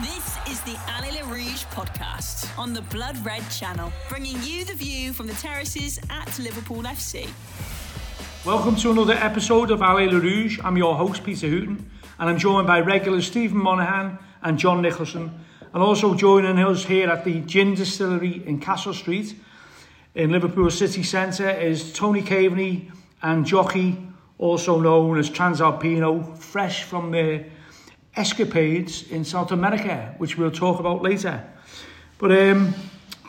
This is the Allez Les Rouges podcast on the Blood Red channel, bringing you the view from the terraces at Liverpool FC. Welcome to another episode of Allez Les Rouges. I'm your host, Peter Hooton, and I'm joined by regulars Stephen Monaghan and John Nicolson. And also joining us here at the Gin Distillery in Castle Street in Liverpool city centre is Tony Caveney and Jockey, also known as Transalpino, fresh from their escapades in South America, which we'll talk about later. But um,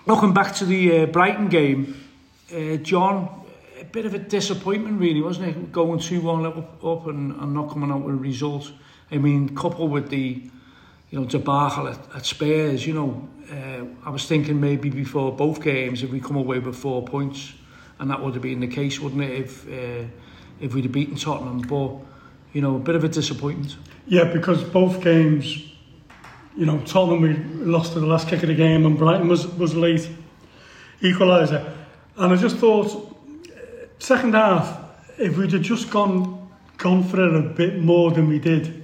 looking back to the uh, Brighton game, uh, John, a bit of a disappointment really, wasn't it? Going 2-1 up, up and, and not coming out with a result. I mean, coupled with the you know, debacle at, at Spurs, you know, uh, I was thinking maybe before both games if we come away with four points, and that would have been the case, wouldn't it, if uh, if we'd have beaten Tottenham. But you know, a bit of a disappointment. Yeah, because both games, you know, Tottenham we lost to the last kick of the game, and Brighton was was late equaliser, and I just thought second half if we'd have just gone gone for it a bit more than we did,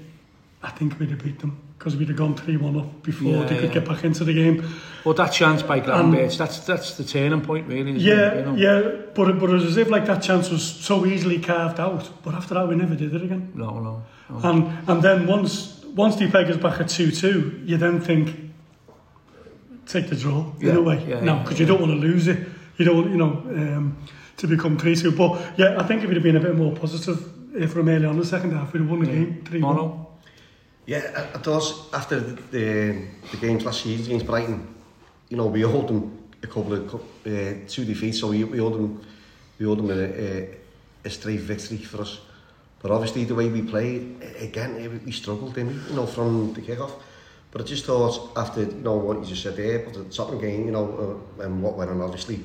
I think we'd have beat them because we'd have gone 3-1 up before Yeah, they could yeah. get back into the game. Well, that chance by Glenn Bates, that's that's the turning point, really. Yeah, it? You know? yeah, but but it was as if like that chance was so easily carved out. But after that, we never did it again. No, no. no. And and then once once the peg is back at two two, you then think take the draw in a way. yeah, no, yeah, because you don't want to lose it. You don't you know um, to become three two. But yeah, I think if we'd have been a bit more positive uh, from early on in the second half, we'd have won the game three one. Mono. Yeah, I, thought after the, the, the games last season against Brighton, you know, we owed them a couple of uh, two defeats, so we, we owed them, we owed them a, a, a straight victory for us. But obviously the way we played, again, eh, we struggled, didn't we? You know, from the kick-off. But I just thought after, you know, what you just said there, but the Tottenham game, you know, uh, and what went on, obviously,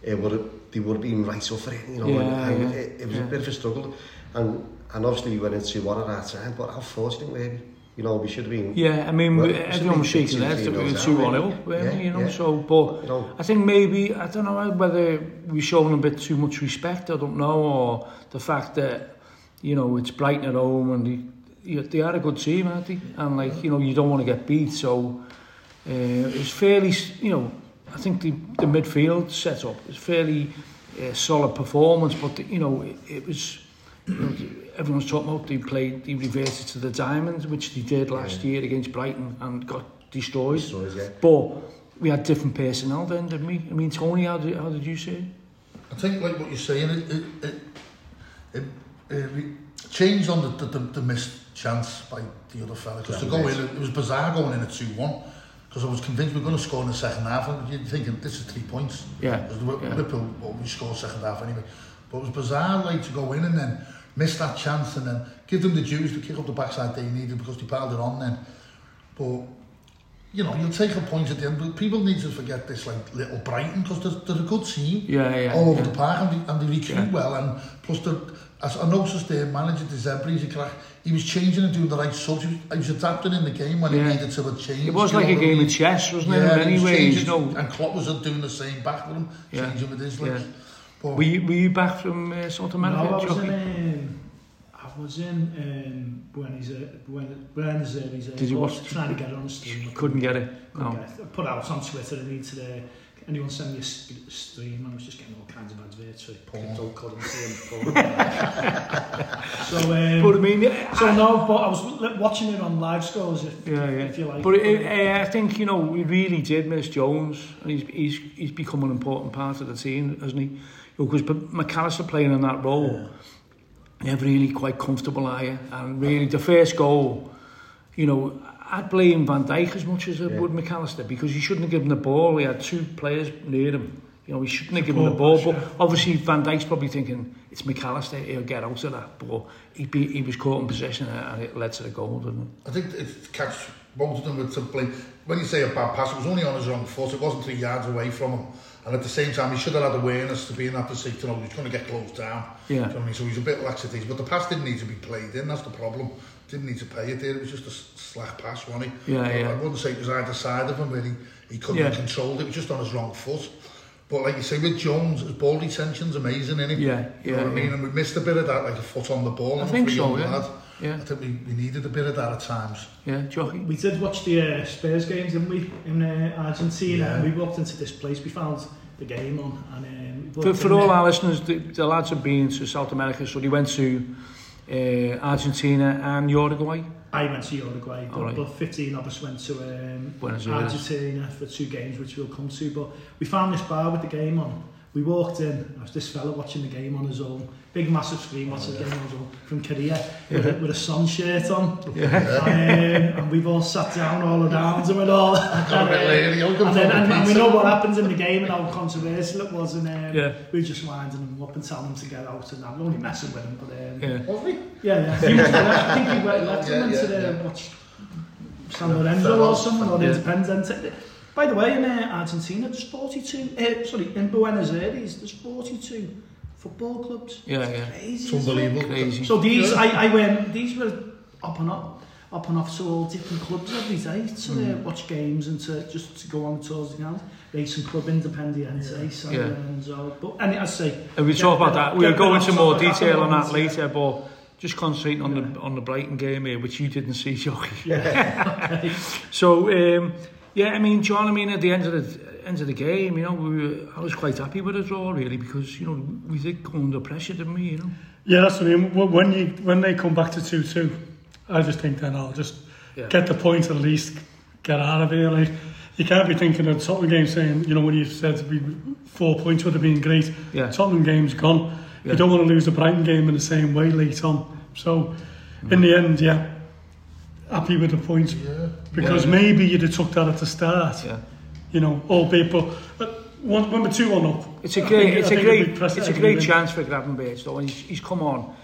it would have, they would have been right up for it, you know, Yeah, and, and yeah, it, it was yeah. a bit of a struggle. And, and obviously we went into one at that time, but how fortunate were we? you know, we should have been... Yeah, I mean, well, we, everyone was shaking their heads that we were 2-1-0, you know, so, but you know, I think maybe, I don't know whether we showing a bit too much respect, I don't know, or the fact that, you know, it's Brighton at home and they, you, they are a good team, aren't they? And, like, you know, you don't want to get beat, so uh, it's fairly, you know, I think the, the midfield set up is fairly uh, solid performance, but, the, you know, it, it was... You know, everyone's talking about they played, they reverted to the diamonds, which they did last year against Brighton and got destroyed. Destroyed, yeah. But we had different personnel then, didn't we? I mean, Tony, how did, how did you see it? I think like what you're saying, it it it, it, it changed on the, the, the, the missed chance by the other fella. Because to go in, it was bizarre going in at 2-1. Because I was convinced we were going to score in the second half. And you're thinking, this is three points. Yeah, Because yeah. Liverpool, well, we scored second half anyway. But it was bizarre like to go in and then miss that chance and then give them the dues to kick up the backside they needed because they piled it on then. But, you know, you'll take a point at the end, but people need to forget this, like, little Brighton, because they're, they're a good team yeah, yeah, all over yeah. the park, and they, and they recruit yeah. well, and plus they're, as I noticed their manager, De Zebra, he's a crack, he was changing and doing the right subs, he was, he was adapting in the game when yeah. he needed to change. It was like a game of chess, wasn't yeah, it, in many ways? know. And Klopp was doing the same back with him, yeah. changing with his legs. Yeah. Were you, were you back from uh, South America? No, I was in, um, I was in um, Buenos Aires, Buenos Aires Did you watch- trying to get on the stream. Couldn't get it. Couldn't No. get it. I put out on Twitter I need to uh, anyone send me a st- stream, I was just getting all kinds of adverts for crypto currency and porn. so, um, But I mean, so no, but I was watching it on live scores, if, Yeah, yeah. if you like. But it, uh, I think, you know, we really did miss Jones, and he's, he's, he's become an important part of the team, hasn't he? Because Mac Allister playing in that role, never really quite comfortable, are you? And really, the first goal, you know, I'd blame Van Dijk as much as I would Mac Allister because he shouldn't have given the ball. He had two players near him. You know, he shouldn't have given the ball. But obviously, Van Dijk's probably thinking it's Mac Allister. He'll get out of that. But he, be, he was caught in possession and it led to the goal, didn't it? I think it's catch both of them were to blame. When you say a bad pass, it was only on his wrong foot. It wasn't three yards away from him. And at the same time, he should have had awareness to be in that position to know he's going to get closed down. Yeah. Do you know what I mean? So he's a bit laxative. But the pass didn't need to be played in. That's the problem. Didn't need to pay it there. It was just a slack pass, wasn't? Yeah, yeah. I wouldn't say it was either side of him where he, he couldn't Yeah. have controlled it. It was just on his wrong foot. But like you say, with Jones, his ball retention's amazing, isn't it? Yeah, yeah. You know yeah, what I mean? And we missed a bit of that, like a foot on the ball. I think so, yeah. lad. Yeah. I think we, we needed a bit of that at times. Yeah, Jockey. We did watch the uh, Spurs games, didn't we, in uh, Argentina, yeah. and we walked into this place, we found the game on. And, um, for for all there. our listeners, the, the lads have been to South America, so they went to uh, Argentina and Uruguay? I went to Uruguay, but, right. but 15 of us went to um, Argentina for two games, which we'll come to. But we found this bar with the game on, we walked in, I was this fella watching the game on his own, big massive screen watching oh, yeah. the game on his own from Korea, yeah. with, a, with a sun shirt on. Yeah. And, um, and we've all sat down all around him and all. Got and, a bit later, you're and, then, and, and we know what happens in the game and how controversial it was. And um, yeah. we were just winding him up and telling him to get out. And I'm only messing with him, but... Um, yeah. Was he? Yeah, yeah. He was, I think he went left yeah, him yeah, into yeah. watch San Lorenzo or someone, or yeah. Independent. By the way, in uh, Argentina, there's 42, uh, sorry, in Buenos Aires, there's 42 football clubs. Yeah, yeah. Crazy. It's unbelievable. Crazy. So these, I, I went, these were up and up, up and off to all different clubs every day to uh, watch games and to just to go on tours and around. Racing Club Independiente, San Yeah. Lorenzo. But and I say, And we get talk about that. We'll get go into more on the back detail on that ones, later, but just concentrating on the on the Brighton game here, which you didn't see, Jockey. so um, yeah, I mean, John. I mean, at the end of the end of the game, you know, we were, I was quite happy with it all, really, because you know we did come under pressure, didn't we? You know. Yeah, that's what I mean. When you when they come back to two two, I just think then I'll just Yeah. get the point at least, get out of here. Like you can't be thinking of Tottenham game saying, you know, when you said four points would have been great. Yeah. Tottenham game's gone. Yeah. You don't want to lose the Brighton game in the same way late on. So in the end, yeah, happy with the point Yeah. because Yeah. maybe you'd have took that at the start. Yeah. You know, albeit, but uh, one, when we're two one up, It's a I great, think- it's I a think it'd great, it's a great chance for Gravenberch though, and he's, he's come on.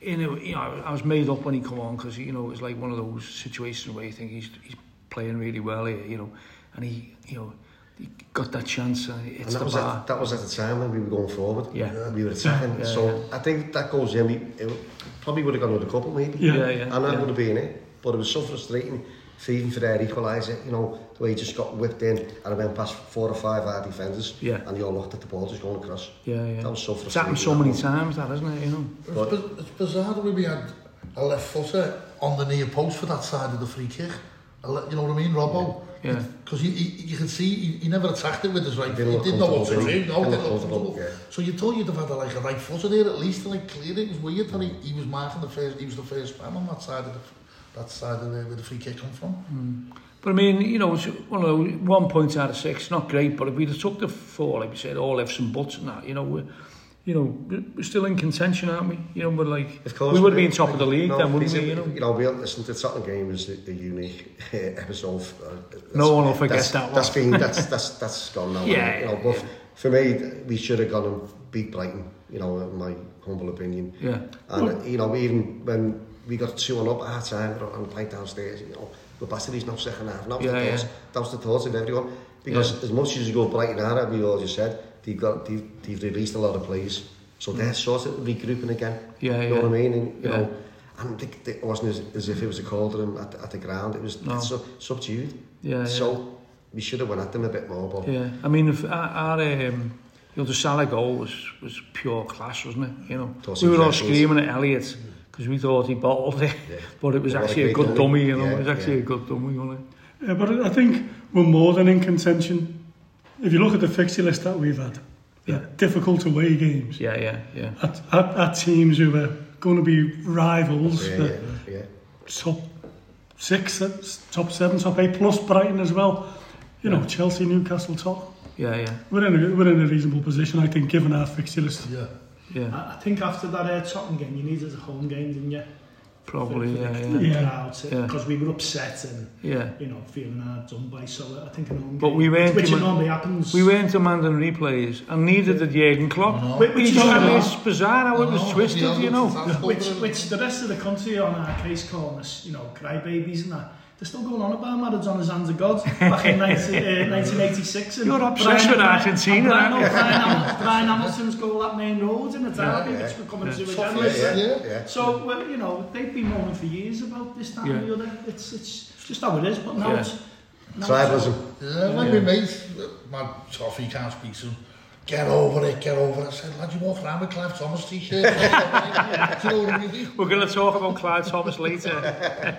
You know, you know, I was made up when he come on because you know it was like one of those situations where you think he's he's playing really well here, you know, and he, you know, he got that chance and And that the was, bar. at, that was at the time when we were going forward. Yeah. We were attacking. Yeah, so I think that goes in. We, it probably would have gone with a couple maybe. Yeah. Yeah, yeah, And that yeah. would have been it. But it was so frustrating for even for their equaliser, you know, the way he just got whipped in and it went past four or five our defenders Yeah. and you all looked at the ball just going across. Yeah, yeah. That was so frustrating. It's happened so many times, that isn't it? You know. It's, it's bizarre the way we had a left footer on the near post for that side of the free kick. You know what I mean, Robbo? Yeah. Because you, you, you can see he, he never attacked it with his right foot. didn't He didn't know what to do. No, did he? didn't look look comfortable. comfortable, So you thought you'd have had a, like a right footer there at least to like clear it. It was weird that he, he was marking the first. He was the first man on that side of the that side of the, where the free kick come from. But I mean, you know, it's one of those, one point out of six, not great, but if we'd have took the four, like we said, all ifs and buts and that, you know, we're, you know, we're still in contention, aren't we? You know, we're like, Of course we would have we- been top of the league no, then, wouldn't we? You know, You know, we listen the Tottenham game was a, a unique uh, episode. Uh, No one will forget that's, that one. That's been that's that's that's gone now. Yeah, you know, but yeah. for me, we should have gone and beat Brighton. You know, in my humble opinion. yeah, And you know, even when we got two on up at half time and played downstairs, you know. But Battery's not second half, and that was, yeah, the, thoughts, yeah. that was the thoughts of everyone. Because yeah. as much as you go Brighton out, we all just said, they've, got, they've, they've released a lot of players. So mm. they're sort of regrouping again. Yeah, you know yeah. what I mean? And, you yeah. know, and it, it wasn't as, as if it was a cauldron at, at the ground. It was no. so, subdued. Yeah, so yeah. we should have went at them a bit more. But yeah, I mean, if our, our um, you know, the Salah goal was was pure class, wasn't it? You know, Tossing we were all screaming at Elliot. Because we thought he bottled it, but it was What actually a great good dummy. dummy. You know, Yeah, it was actually yeah. a good dummy, wasn't it? Yeah, but I think we're more than in contention. if you look at the fixture list that we've had, yeah, difficult away games Yeah, yeah, yeah. at, at, at teams who are going to be rivals Yeah, for yeah, yeah. top six, uh, top seven, top eight, plus Brighton as well. You know, Chelsea, Newcastle, top. Yeah, yeah, We're in a, we're in a reasonable position, I think, given our fixture list. Yeah. Yeah. I I think after that uh, Tottenham game, you needed a home game, didn't you? Probably, for, yeah, for yeah. the Yeah. crowd, Yeah. because we were upset and Yeah. you know feeling hard done by. So I think an home But game, we weren't which demand- normally happens. We weren't demanding replays, and neither did Jurgen Klopp. No. Which- which Which is is it's bizarre how it was twisted, you know. which, which the rest of the country on our case calling us, you know, crybabies and that. They're still going on about Maradona's hands of God back in 19, uh, 1986. And You're obsessed with Argentina, and Brian, aren't you? Brian, Ham- Bryan Hamilton's goal at Maine Road in the derby, yeah. which we're coming to again. yeah, yeah. yeah. So, well, you know, they've been moaning for years about this, that and Yeah. the other. It's, it's just how it is, but now Yeah. it's... now Tribalism. Yeah, like my mate, my toffee can't speak to him. Get over it, get over it. I said, lad, you walk around with Clive Thomas t-shirt. Do you know what I mean? We're going to talk about Clive Thomas later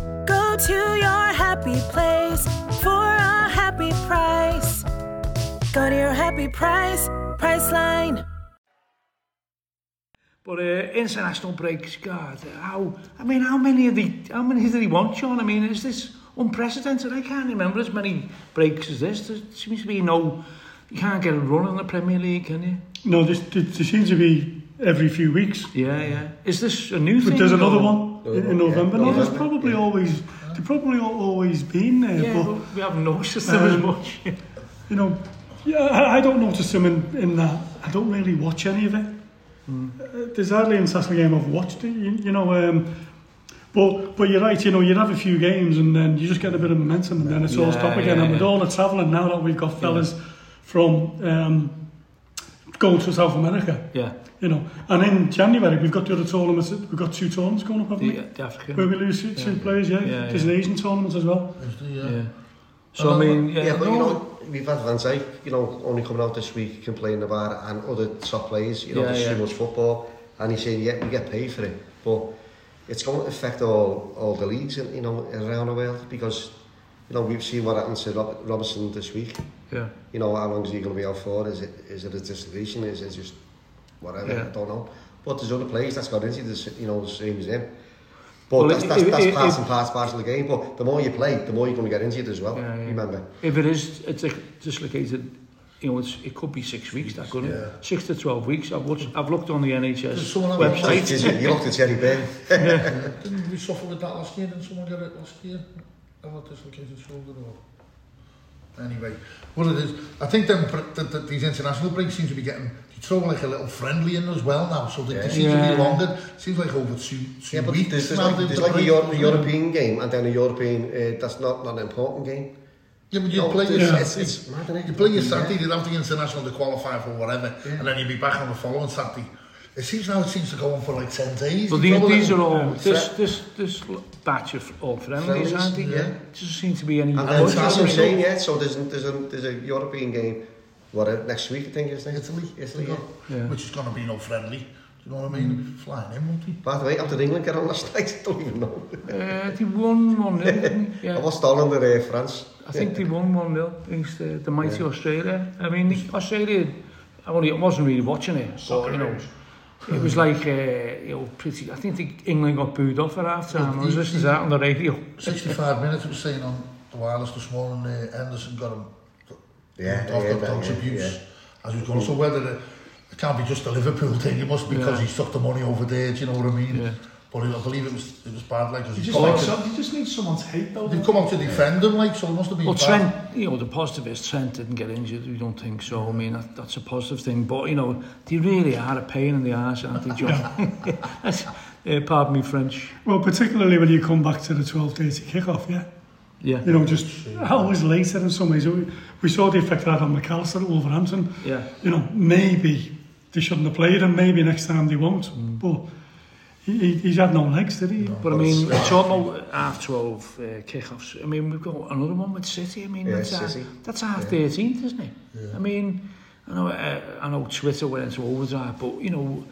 Go to your happy place for a happy price. Go to your happy price, Priceline. But uh, international breaks, God, how? I mean, how many of the? How many did he want, John? I mean, is this unprecedented? I can't remember as many breaks as this. There seems to be no. You can't get a run in the Premier League, can you? No, there, there, there seems to be every few weeks. Yeah, yeah. Is this a new But thing? there's another or- one in, in Yeah, November. No, there's probably yeah. always, there's probably al- always been there. Yeah, but we haven't noticed them as Um, much. you know, yeah, I, I don't notice them in, in that. I don't really watch any of it. Uh, there's hardly an international game I've watched. You, you know, um, but but you're right. You know, you'd have a few games and then you just get a bit of momentum and then it's all Yeah, stop again. yeah, and with all the travelling now that we've got fellas from um, going to South America. Yeah. You know, and in January we've got the other tournaments. We've got two tournaments going up, haven't the, we? The African. Where we lose two, yeah, players. Yeah. yeah There's yeah. an Asian tournament as well. Yeah. yeah. So I mean, yeah, yeah but no. you know, we've had Van Dijk, you know, only coming out this week complaining about and other top players. You know, yeah, there's yeah. too much football, and he's saying, yeah, we get paid for it, but it's going to affect all all the leagues, you know, around the world because you know we've seen what happened to Robertson this week. Yeah, you know, how long is he going to be out for, is it, is it a dislocation, is it just whatever, Yeah. I don't know, but there's other players that's got into this, you know, the same as him, but Well, that's, that's, if- that's if- part if- and parcel parcel of the game, but the more you play, the more you're going to get into it as well, Yeah, yeah. remember. if it is, it's like dislocated. You know, it's, it could be six weeks. That couldn't Yeah. six to twelve weeks. I've watched, I've looked on the NHS There's someone on the website. you looked at Jerry Byrne. Didn't we suffer with that last year? Didn't someone get it last year? About dislocated shoulder or... Anyway, what it is, I think them, the, the, these international breaks seem to be getting they throw like a little friendly in as well now, so they, yeah. they seem yeah. to be longer. Seems like over two, two yeah, but weeks there's, there's now. Like, there's like a Euro European game and then a European, uh, that's not, not an important game. Yeah, but you no, play your, yeah. it's, it's mad, it? you play your Saturday, yeah. you'd have the international to qualify for whatever, yeah. and then you'd be back on the following Saturday. It seems now it seems to go on for like 10 days. Well, the, these these are all, um, this, this, this batch of all friendlies, friendlies Andy, yeah. yeah. It doesn't seem to be any... And then, that's what I'm saying, yeah, so there's, a, there's, a, there's a European game, what, uh, next week, I think, isn't it? Italy, Italy, yeah. yeah. Which is going to be no friendly. Do you know what I mean? Mm. Flying in, won't he? By the way, how did England get on last night? I don't even know. uh, they won 1-0. yeah. I was down under uh, France. I think they won 1-0 against the, the mighty yeah. Australia. I mean, Australia, I, only, I wasn't really watching it, but, you know, It was like, uh, you know, pretty, I think England got booed off at half time. I was listening to that on the radio. 65 minutes it was saying on the wireless this morning, uh, Anderson got him yeah, off yeah, the dog's yeah, abuse. Yeah. As we've gone, so whether it, it can't be just a Liverpool thing, it must be because yeah. he took the money over there, do you know what I mean? Yeah. But I believe it was it was bad, like, because You just, come need out some, you just need someone to hate though. They've come out to defend him, like, so it must have been Well, bad. Trent, you know, the positive is Trent didn't get injured. We don't think so. I mean, that, that's a positive thing. But you know, they really are a pain in the ass, aren't they, John? That's, uh, pardon me, French. Well, particularly when you come back to the 12:30 kickoff, yeah. Yeah. You know, just always later in some ways. We, we saw the effect that had on Mac Allister at Wolverhampton. Yeah. You know, maybe they shouldn't have played him, maybe next time they won't. Mm. But he, he, he's had no legs, did he? But I mean, we're talking about half 12 uh, kick-offs. I mean, we've got another one with City. I mean, Yeah, that's, City. Half, that's half 13th, isn't it? I mean, I know, uh, I know Twitter went into overdrive, but, you know,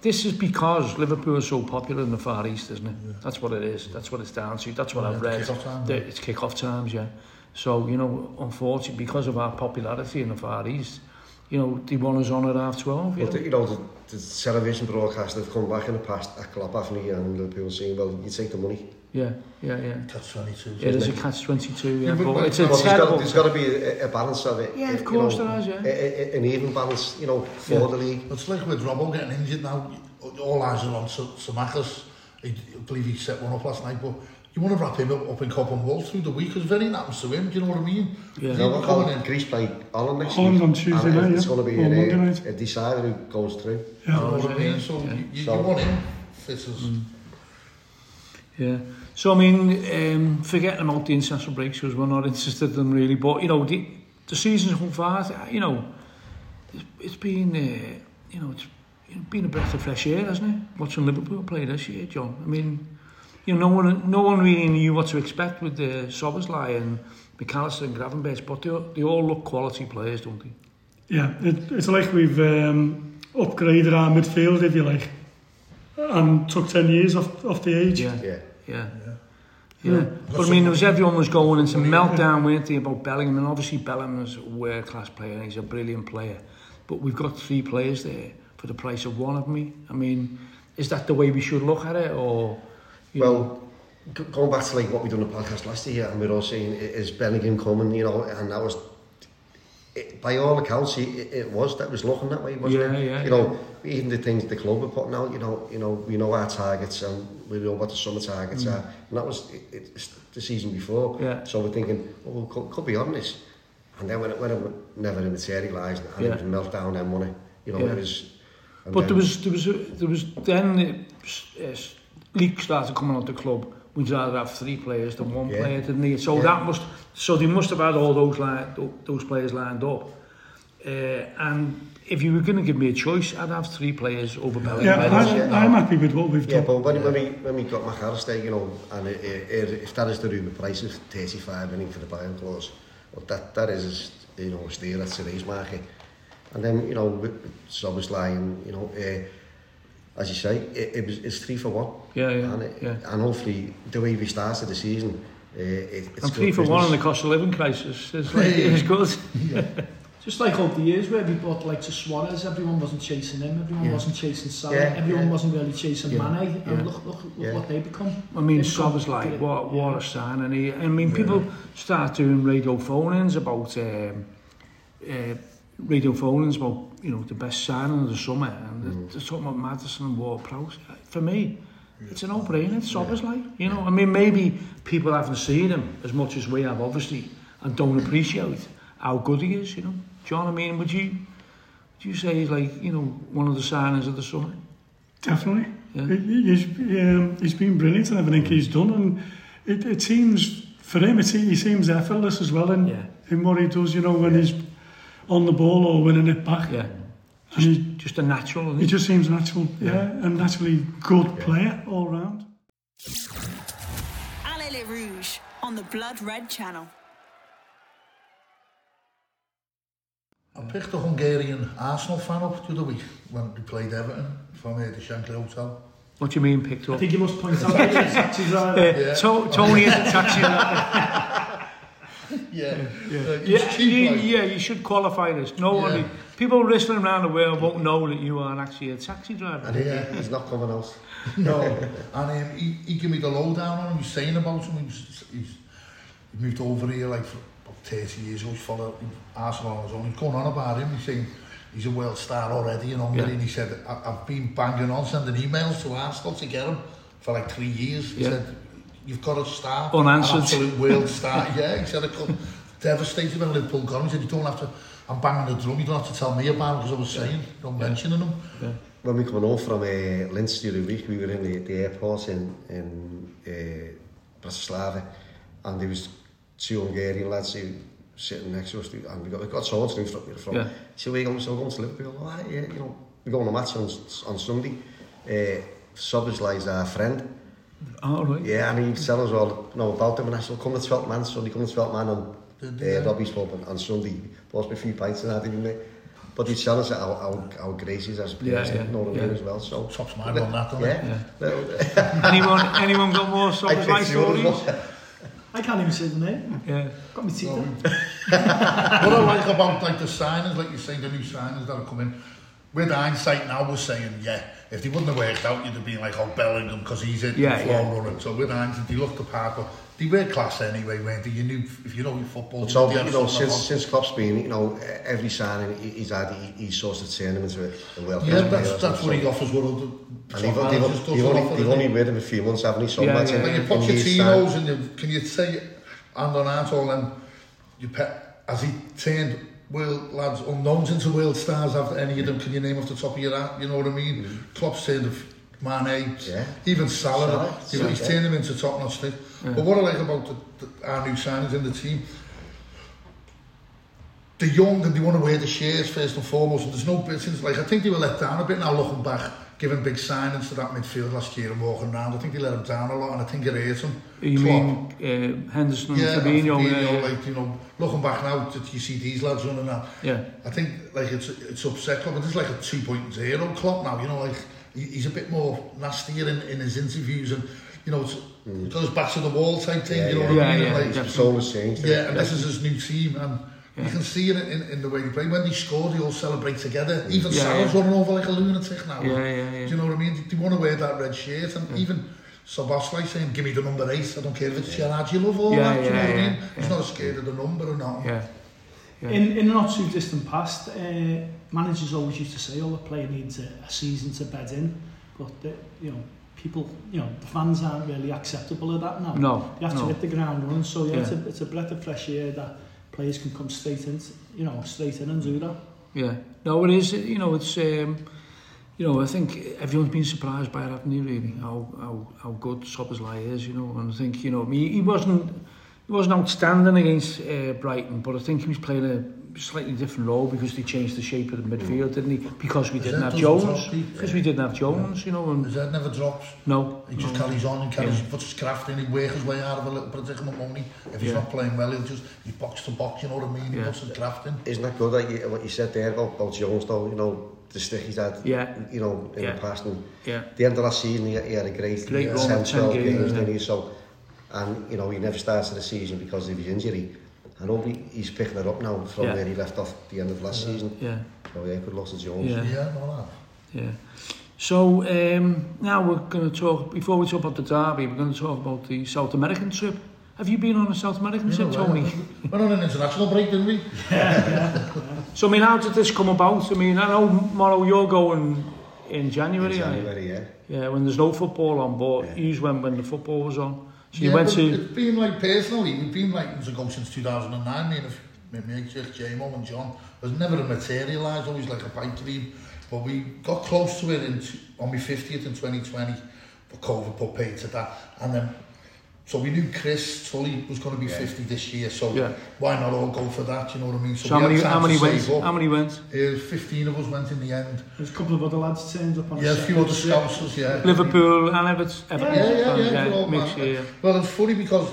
this is because Liverpool is so popular in the Far East, isn't it? That's what it is. That's what it's down to. That's what Yeah, I've read. kick-off time, The- It's kick-off times, yeah. So, you know, unfortunately, because of our popularity in the Far East, you know, the won us on at half 12. You well, know? you know, the, the television broadcast have come back in the past at Klopp, haven't he, and Liverpool saying, well, you take the money. Yeah, yeah, yeah. Catch 22. It is it? a catch 22, yeah. But, but it's a terrible... There's got, there's got to be a, a balance of it. Yeah, of course know, there is, yeah. A, a, an even balance, you know, for yeah. the league. It's like with Robbo getting injured now, all eyes are on Samachas. I believe he set one up last night, but you want to wrap him up, up in Cobham Wall through the week because very happens to him. Do you know what I mean? Yeah. He's No, even well, coming well, in. Greece play Holland next Holland week. on Tuesday and night, It's yeah. going to be Or a, night. a decider who goes through. Yeah. You know what I mean? Yeah. So you, you, So- you want him fit as... Yeah. So, I mean, um, forgetting about the international breaks because we're not interested in them really. But, you know, the, the season's so far, you know, it's, it's been, uh, you know, it's you know, been a breath of fresh air, hasn't it? Watching Liverpool play this year, John. I mean, you know, no one, no one really knew what to expect with the Szoboszlai and Mac Allister and Gravenberch, but they, all- they all look quality players, don't they? Yeah, it, it's like we've um, upgraded our midfield, if you like, and took 10 years off, off the age. Yeah. Yeah. Yeah. Yeah. But I mean, there was everyone was going into meltdown, weren't they, about Bellingham, and obviously Bellingham is a world-class player and he's a brilliant player. But we've got three players there for the price of one of me. I mean, is that the way we should look at it, or? Well, going back to like what we done in the podcast last year, and we're all saying, is Bellingham coming, you know, and that was, it, by all accounts, it, it it was, that was looking that way, wasn't Yeah, it? yeah, You know, even the things the club were putting out, you know, you know, we know our targets and we know what the summer targets are, and that was it, it's the season before. Mm. Yeah. So we're thinking, oh, we could, could be on this. And then when it, when it never materialised, and Yeah. it was meltdown and money, you know, Yeah. it was... But then- there was there was a, there was then uh, uh, league started coming out the club, we'd rather have three players than one yeah. player, didn't they? So yeah. that must, so they must have had all those li those players lined up. Uh, and if you were going to give me a choice, I'd have three players over Bellingham. Yeah, Bellingham. I'm, yeah. I'm happy with what we've yeah, done. Yeah, but when, yeah. when, we, when we got McAllister, you know, and it, it, it, if that is the rumour price of 35 million for the buying clause, well, that, that is, you know, a steer at today's market. And then, you know, it's always lying, you know, uh, as you say, it, it was it's three for one. Yeah, yeah, and it, yeah. And hopefully, the way we started the season, uh, it, it's and three for business. one in the cost of living crisis is like, it's good. yeah. Just like over the years where we bought like to Suarez, everyone wasn't chasing him, everyone yeah. wasn't chasing Salah, yeah, everyone yeah. wasn't really chasing yeah. Mane, yeah. and look, look, look yeah. what they become. I mean, Salah's like, what, yeah. what a sign, and he, I mean, people yeah. start doing radio phone-ins about, um, uh, radio phone-ins about you know, the best signing of the summer. And they're, they're talking about Maddison and Ward-Prowse. For me, it's a no-brainer. It's Sob is like, you know. I mean, maybe people haven't seen him as much as we have, obviously, and don't appreciate how good he is, you know. John, I mean, would you, would you say he's like, you know, one of the signings of the summer? Definitely. Yeah. He- He's, um, he's been brilliant in everything he's done, and it, it seems for him, it, he seems effortless as well in, Yeah. in what he does. You know, when he's on the ball or winning it back, Yeah. and he, Just a natural, isn't he he? just seems natural. Yeah, and naturally good player all round. Allez les Rouges on the Blood Red channel. I picked a Hungarian Arsenal fan up the other week when we played Everton from uh, the Shankly Hotel. What do you mean picked I up? think you must point out that the taxi driver. Uh, Yeah. To- Tony is a taxi driver. Yeah, yeah. Uh, Yeah, you, like. yeah, you should qualify this. No one, people listening around the world won't know that you are actually a taxi driver. And he, he's not coming out. No, and um, he, he gave me the lowdown on him. He was saying about him. He, was, he's, he moved over here like for about 30 years ago. He's followed Arsenal on his own. He's going on about him. He's saying he's a world star already in Hungary. Yeah. And he said, I've been banging on, sending emails to Arsenal to get him for like three years. He Yeah. said, you've got a star. Unanswered. An absolute world star. yeah, he said, I could devastated when Liverpool got him. He said, you don't have to, I'm banging the drum, you don't have to tell me about it because I was saying, don't mentioning him. When we coming home from uh, Linz the other week, we were in the, the airport in, in uh, Bratislava, and there was two Hungarian lads who sitting next to us, and we got, we got to do from, from Yeah. so we're going, so we're going to Liverpool, oh, yeah, you know, we're going to a match on, on Sunday, uh, Soboslai's our friend, Oh, right. Yeah, and he'd tell us all you know, about them, and I said, come to 12 man, Sunday, come to 12 man on uh, e, Robbie's pub on, on Sunday. Bought me a few pints and that, didn't he? But he'd tell us how, how, how great he is as a player, yeah, yeah, you know what yeah. I mean, as well. So, Socks my on that, yeah. yeah. Uh, anyone, anyone got more socks as my stories? I can't even say the name. Yeah. Got me teeth oh. What I like about like the signings, like you say, the new signings that are coming, with hindsight now we're saying, yeah, if they wouldn't have worked out, you'd have been like, oh, Bellingham, because he's in Yeah, the floor yeah. running. So with hindsight, they looked the park, but they were class anyway, weren't they? You knew, if you know your football, So, they you know, since, about- since Klopp's been, you know, every signing he- he's had, he, he's sort of turned him into a, a world Yeah, class that's, player. that's what he offers what other And top they've, they've, they've, only, they've only he? with him a few months, haven't he? So Yeah, much yeah, in- Like your in his Pochettino's time. and you, can you say, hand on heart, all them, you pet, has he turned world lads, unknowns into world stars after any of them. Can you name off the top of your hat? You know what I mean? Mm. -hmm. Klopp's turned of Mane, yeah. even Salah. Salah. He's, Salah. he's turned them into top-notch. Yeah. But what I like about the, the, our new signings in the team, they're young and they want to wear the shares first and foremost. And there's no business. Like, I think they were let down a bit now looking back giving big signings to that midfield last year and walking around. I think he let him down a lot and I think it hurt him. You Klopp. mean uh, Henderson and yeah, Fabinho? Yeah, yeah. like, you know, looking back now that you see these lads running that. Yeah. I think like it's it's upset Klopp it's like a 2.0 Klopp now, you know, like he's a bit more nastier in, in his interviews and you know, it's, mm. it goes back to the wall type thing, yeah, you know yeah, what yeah, I mean? Yeah, like, yeah, absolutely. Yeah, and yeah. this is his new team and You can see it in, in, in the way they play. When they score, they all celebrate together. Even yeah, Salah's yeah. running over like a lunatic now. Yeah, yeah, yeah. Do you know what I mean? They, they want to wear that red shirt. And yeah. even Soboslai saying, give me the number eight. I don't care if it's yeah. Gerard. You love all yeah, that. Do you yeah, know what yeah, I mean? Yeah. He's not scared of the number or not. Yeah. Yeah. In, in the not too distant past, uh, managers always used to say, oh, the player needs a, a season to bed in. But, the, you know, people, you know, the fans aren't really acceptable of that now. No, You have no. to hit the ground running. So, yeah, yeah. It's, a, it's a breath of fresh air that players can come straight in, you know, straight in and do that. Yeah. No, it is, you know, it's, um, you know, I think everyone's been surprised by it, haven't they, really, how, how, how good Soboslai is, you know, and I think, you know, he, he wasn't, he wasn't outstanding against uh, Brighton, but I think he was playing a slightly different role because they changed the shape of the midfield, didn't he? Because we didn't have Jones. he- Because we didn't have Jones. You know, and head never drops. no, He just no. carries on and carries, Yeah. puts his craft in, he works his way out of a little predicament money. If he's Yeah. not playing well, he'll just, he's box to box, you know what I mean? He Yeah. puts his craft in. Isn't that good, like you, what you said there about, about Jones, though, you know, the stick he's had, Yeah. you know, in Yeah. the past. And Yeah. the end of last season, he, he had a great, Great uh, run, 10, 10 12 games, games, yeah. didn't he? So, and, you know, he never started the season because of his injury. I know he, he's picking it up now from Yeah. where he left off at the end of last season. Yeah. So, yeah, good luck to Jones. Yeah. Yeah, no, no. Yeah. So um, now we're going to talk, before we talk about the derby, we're going to talk about the South American trip. Have you been on a South American trip, Tony? Went on an international break, didn't we? So, I mean, how did this come about? I mean, I know, Morrow, you're going in January, In? January, yeah. Yeah, when there's no football on, but Yeah. you just went when the football was on. You yeah, went to... It's been like personally, we've been like to go since 2009. Me and me, me, J-Mo and John. It was never materialised, always like a pipe dream. But we got close to it in, on my 50th in 2020. But COVID put paid to that. And then, so we knew Chris Tully was going to be 50 this year. So Yeah. why not all go for that? You know what I mean? So how we had many, time how many save went? How many went? Uh, 15 of us went in the end. There's a couple of other lads turned up on Yeah, a few other separate trip. scousers, yeah. Liverpool and Everton. Everton. Yeah, yeah, yeah. yeah, they're all mixed, mad. yeah. Well, it's funny because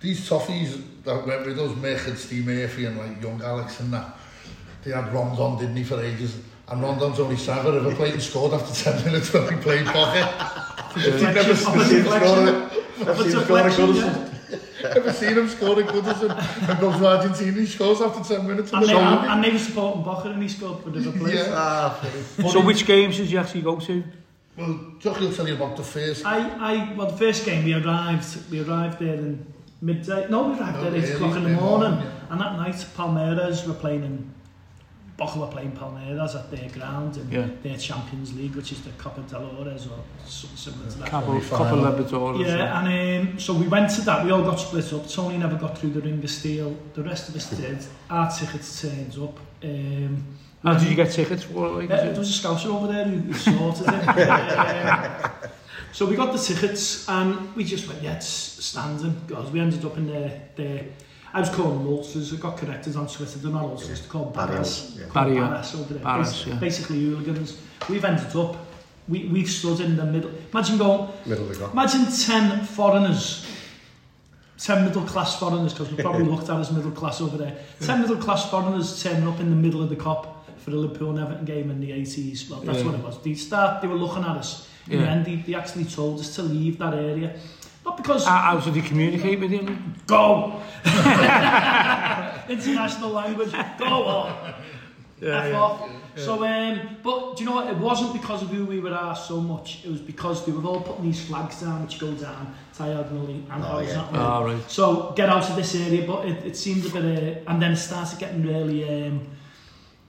these toffees that went with us, Mick and Steve Murphy and like young Alex and that, they had Rondon, didn't he, for ages. And Rondon's only Saver ever played and scored after 10 minutes when we played pocket. You've never Deflection, seen Ever seen him score a Goodison? Ever seen him score a Goodison? And goes to Argentina, he scores after 10 minutes. And, they, and, and they were supporting Bocher and he scored for the place. Yeah. Ah, so which games did you actually go to? Well, Jock, will tell you about the first. I, I, well, the first game we arrived, we arrived there in midday. No, we arrived no, at 8 o'clock in the morning. morning yeah. And that night, Palmeiras were playing in Bochum are playing Palmeiras at their ground and yeah. their Champions League, which is the Copa del Ores or similar to that. Copa Libertadores. Yeah, and um, so we went to that. We all got split up. Tony never got through the ring of steel. The rest of us did. Our tickets turned up. Um, How did you get tickets? What, like, yeah, there was a scouser over there who, who sorted it. um, so we got the tickets and we just went, yeah, it's standing. Because we ended up in the, the I was calling them ulcers. I got corrected on Twitter. They're not ulcers. Yeah. They're called Barras. Yeah. Barrier. Barras, yeah. Basically hooligans. We've ended up, we, we've stood in the middle. Imagine going, middle of imagine 10 foreigners 10 middle class foreigners, because we probably looked at as middle class over there. 10 middle class foreigners turning up in the middle of the cop for the Liverpool and Everton game in the 80s. Well, that's yeah. what it was. They start, they were looking at us. Yeah. And then they, they actually told us to leave that area. Not because How, how did he communicate with him? go international language go on F off. So, um, but do you know what? It wasn't because of who we were at so much. It was because they were all putting these flags down, which go down diagonally and Oh, yeah. Oh, right. So get out of this area. But it, it seemed a bit, uh, and then it started getting really. Um,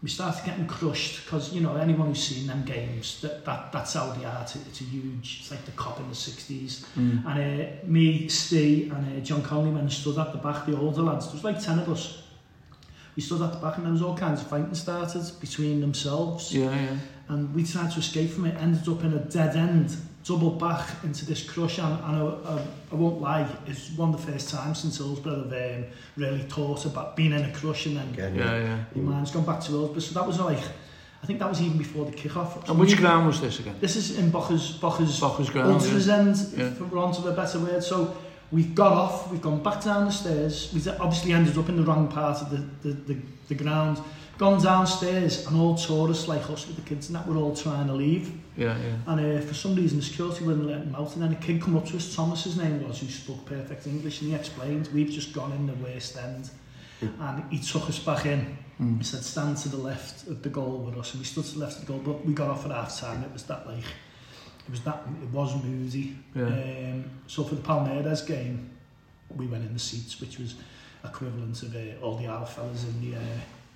we started getting crushed because you know anyone who's seen them games that, that that's how they are. It's, a- it's a huge. It's like the Kop in the sixties. And uh, me, Steve, and uh, John Conley when stood at the back, the older lads. There was like ten of us. We stood at the back and there was all kinds of fighting started between themselves. Yeah, yeah. And we tried to escape from it. Ended up in a dead end, double back into this crush. And, and I, I, I won't lie, it's one of the first times since Hillsborough have um, really taught about being in a crush and then Again, Yeah, yeah. your mind's gone back to Hillsborough. So that was like, I think that was even before the kick-off. And which ground was this again? This is in Bochers, Bochers, Bochers ground, Ultras yeah. end, Yeah. for want of a better word. So we've got off, we've gone back down the stairs. We've obviously ended up in the wrong part of the, the, the, the ground. Gone downstairs and all tourists like us with the kids and that were all trying to leave. Yeah, yeah. And uh, for some reason the security wouldn't let him out. And then a kid come up to us, Thomas his name was, who spoke perfect English, and he explained, we've just gone in the worst end. And he took us back in. He said, stand to the left of the goal with us. And we stood to the left of the goal, but we got off at half time. It was that like, it was that, it was moody. Yeah. Um, so for the Palmeiras game, we went in the seats, which was equivalent of uh, all the other fellas in the uh,